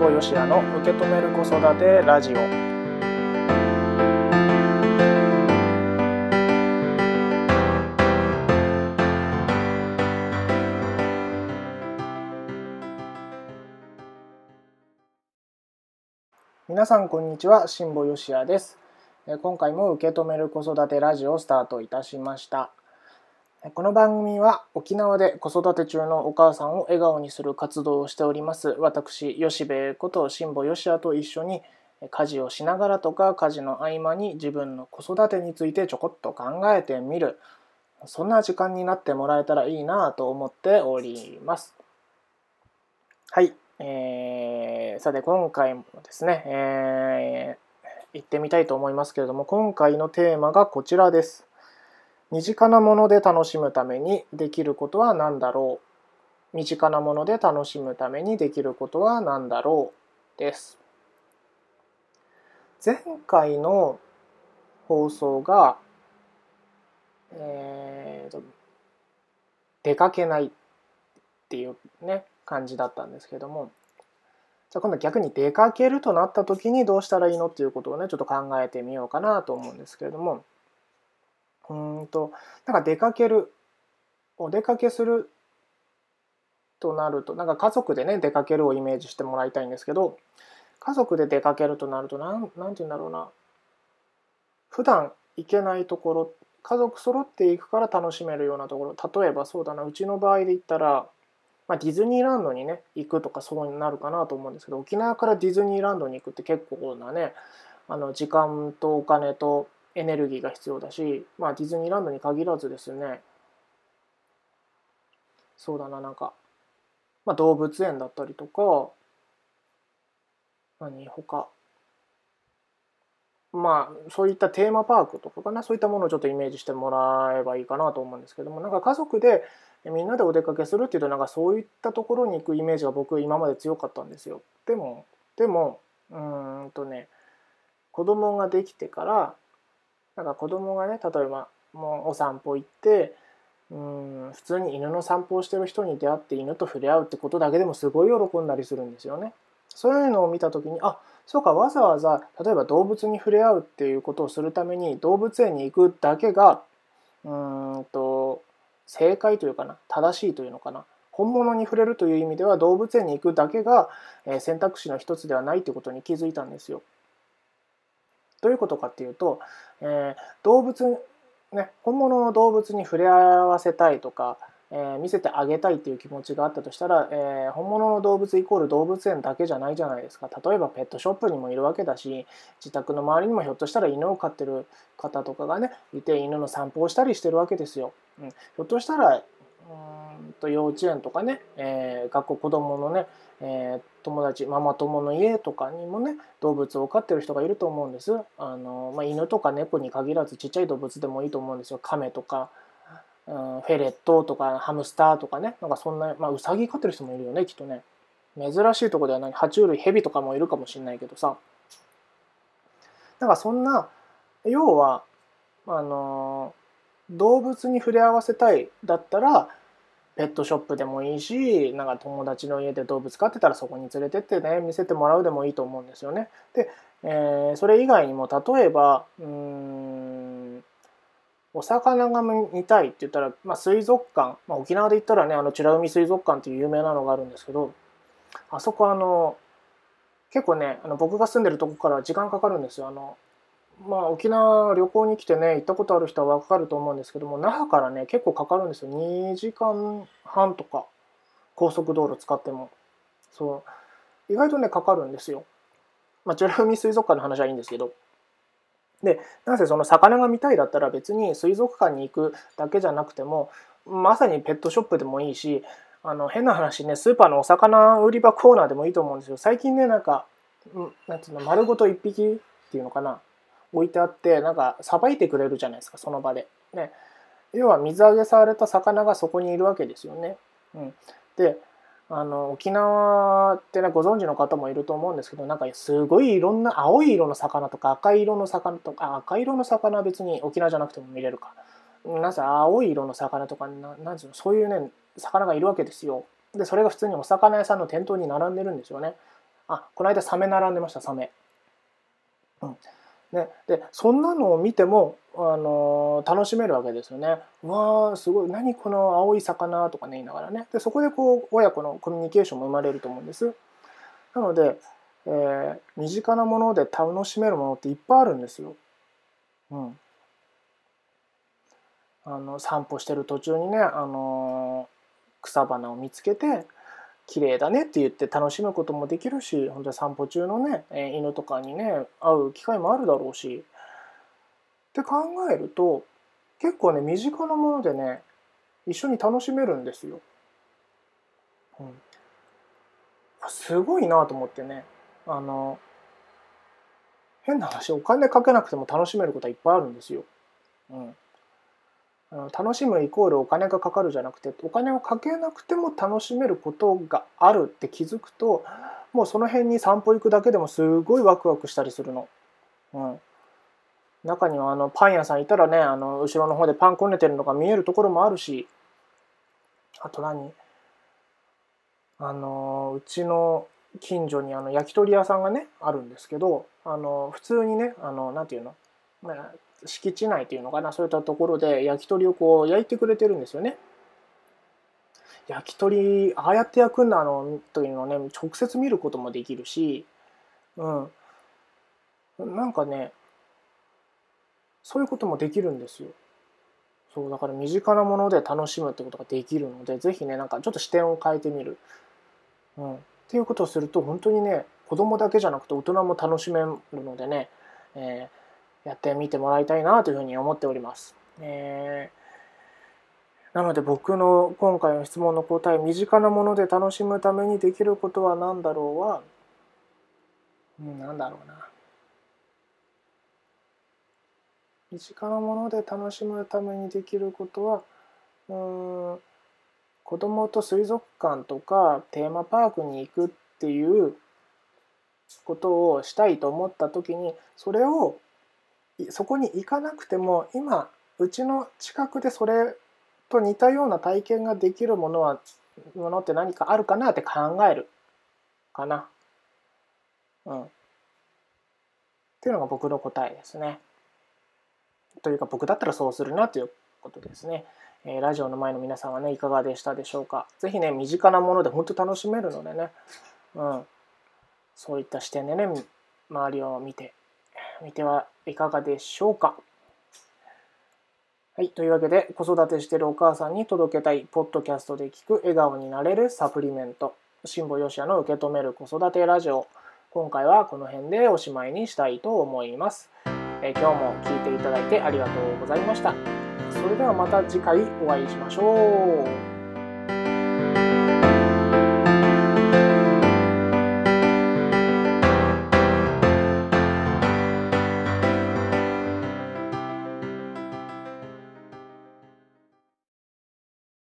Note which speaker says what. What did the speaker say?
Speaker 1: 保よしやの受け止める子育てラジオ。皆さんこんにちは辛坊よしやです。今回も受け止める子育てラジオをスタートいたしました。この番組は沖縄で子育て中のお母さんを笑顔にする活動をしております。私吉部こと辛坊義也と一緒に家事をしながらとか家事の合間に自分の子育てについてちょこっと考えてみる。そんな時間になってもらえたらいいなと思っております。はい、えー、さて今回もですね、えー、行ってみたいと思いますけれども今回のテーマがこちらです。身近なもので楽しむためにできることは何だろう？身近なもので楽しむためにできることは何だろう？です。前回の放送が、えー、出かけないっていうね感じだったんですけども。じゃあ今度逆に出かけるとなった時にどうしたらいいのっていうことをねちょっと考えてみようかなと思うんですけれども。うんとなんか出かけるお出かけするとなるとなんか家族でね出かけるをイメージしてもらいたいんですけど家族で出かけるとなると何て言うんだろうな。普段行けないところ家族揃っていくから楽しめるようなところ。例えばそうだなうちの場合で言ったら、まあ、ディズニーランドにね行くとかそうなるかなと思うんですけど沖縄からディズニーランドに行くって結構なねあの時間とお金とエネルギーが必要だし、まあ、ディズニーランドに限らずですね。そうだななんか、まあ、動物園だったりとか何他。まあそういったテーマパークとかかな。そういったものをちょっとイメージしてもらえばいいかなと思うんですけども。なんか家族でみんなでお出かけするっていうとなんかそういったところに行くイメージが僕今まで強かったんですよ。でもでもうんとね子供ができてからなんか子供がね例えばもうお散歩行ってうん普通に犬の散歩をしてる人に出会って犬と触れ合うってことだけでもすごい喜んだりするんですよね。そういうのを見た時にあそうかわざわざ例えば動物に触れ合うっていうことをするために動物園に行くだけがうんと正解というかな正しいというのかな本物に触れるという意味では動物園に行くだけが選択肢の一つではないということに気づいたんですよ。どういうことかっていうと、えー、動物ね本物の動物に触れ合わせたいとか、えー、見せてあげたいっていう気持ちがあったとしたら、えー、本物の動物イコール動物園だけじゃないじゃないですか例えばペットショップにもいるわけだし自宅の周りにもひょっとしたら犬を飼ってる方とかがねいて犬の散歩をしたりしてるわけですよ。うん、ひょっとしたらうんと幼稚園とかね、えー、学校子どものね、えー、友達ママ友の家とかにもね動物を飼ってる人がいると思うんです。あの、まあ、犬とか猫に限らずちっちゃい動物でもいいと思うんですよ。カメとか、うん、フェレットとかハムスターとかね。なんかそんな、まあ、ウサギ飼ってる人もいるよねきっとね。珍しいとこではない。爬虫類ヘビとかもいるかもしれないけどさ。なんかそんな要はあの動物に触れ合わせたいだったらペットショップでもいいしなんか友達の家で動物飼ってたらそこに連れてってね見せてもらうでもいいと思うんですよね。で、えー、それ以外にも例えばうんお魚が見たいって言ったら、まあ、水族館、まあ、沖縄で言ったらねあの美ら海水族館っていう有名なのがあるんですけどあそこあの結構ねあの僕が住んでるとこから時間かかるんですよ。あのまあ、沖縄旅行に来てね行ったことある人は分かると思うんですけども那覇からね結構かかるんですよ。2時間半とか高速道路使っても。そう。意外とねかかるんですよ。まあ、美ら海水族館の話はいいんですけど。でなぜその魚が見たいだったら別に水族館に行くだけじゃなくてもまさにペットショップでもいいしあの変な話ねスーパーのお魚売り場コーナーでもいいと思うんですよ。最近ねなんかなんていうの丸ごと1匹っていうのかな。置いてあってなんかさばいてくれるじゃないですかその場で。ね、要は水揚げされた魚がそこにいるわけですよね。うん、であの沖縄ってねご存知の方もいると思うんですけどなんかすごいいろんな青い色の魚とか赤い色の魚とか赤色の魚は別に沖縄じゃなくても見れるかなぜ青い色の魚とかななんうのそういうね魚がいるわけですよでそれが普通にお魚屋さんの店頭に並んでるんですよねあこの間サメ並んでましたサメ。うんね、でそんなのを見ても、あの楽しめるわけですよね。うわーすごい何この青い魚とかね言いながらねでそこでこう親子のコミュニケーションも生まれると思うんです。なので、えー、身近なもので楽しめるものっていっぱいあるんですよ。うん、あの散歩してる途中にね、あの草花を見つけて綺麗だねって言って楽しむこともできるし本当に散歩中のね、犬とかにね会う機会もあるだろうしって考えると結構ね身近なものでね一緒に楽しめるんですよ。うん、すごいなと思ってねあの変な話お金かけなくても楽しめることはいっぱいあるんですよ。うん楽しむイコールお金がかかるじゃなくてお金をかけなくても楽しめることがあるって気づくともうその辺に散歩行くだけでもすごいワクワクしたりするの。うん、中にはあのパン屋さんいたらねあの後ろの方でパンこねてるのが見えるところもあるしあと何？あのうちの近所にあの焼き鳥屋さんがねあるんですけどあの普通にねあのなていうの、まあ、敷地内っていうのかなそういったところで焼き鳥をこう焼いてくれてるんですよね。焼き鳥ああやって焼くんだのというのをね直接見ることもできるし、うん、なんかねそういうこともできるんですよ。そうだから身近なもので楽しむってことができるので是非ねなんかちょっと視点を変えてみる、うん、っていうことをすると本当にね子供だけじゃなくて大人も楽しめるのでね、えーやってみてもらいたいなというふうに思っております。えー、なので僕の今回の質問の答え身近なもので楽しむためにできることは何だろうは、うん、何だろうな。身近なもので楽しむためにできることはうん子供と水族館とかテーマパークに行くっていうことをしたいと思った時にそれをそこに行かなくても今うちの近くでそれと似たような体験ができるものはものって何かあるかなって考えるかな。うん。っていうのが僕の答えですね。というか僕だったらそうするなということですね。えー、ラジオの前の皆さんはねいかがでしたでしょうか。是非ね身近なもので本当楽しめるのでね、うん、そういった視点でね周りを見て見てはいかがでしょうか。はい。というわけで、子育てしてるお母さんに届けたい、ポッドキャストで聞く笑顔になれるサプリメント、辛坊よしやの受け止める子育てラジオ。今回はこの辺でおしまいにしたいと思います。え今日も聞いていただいてありがとうございました。それではまた次回お会いしましょう。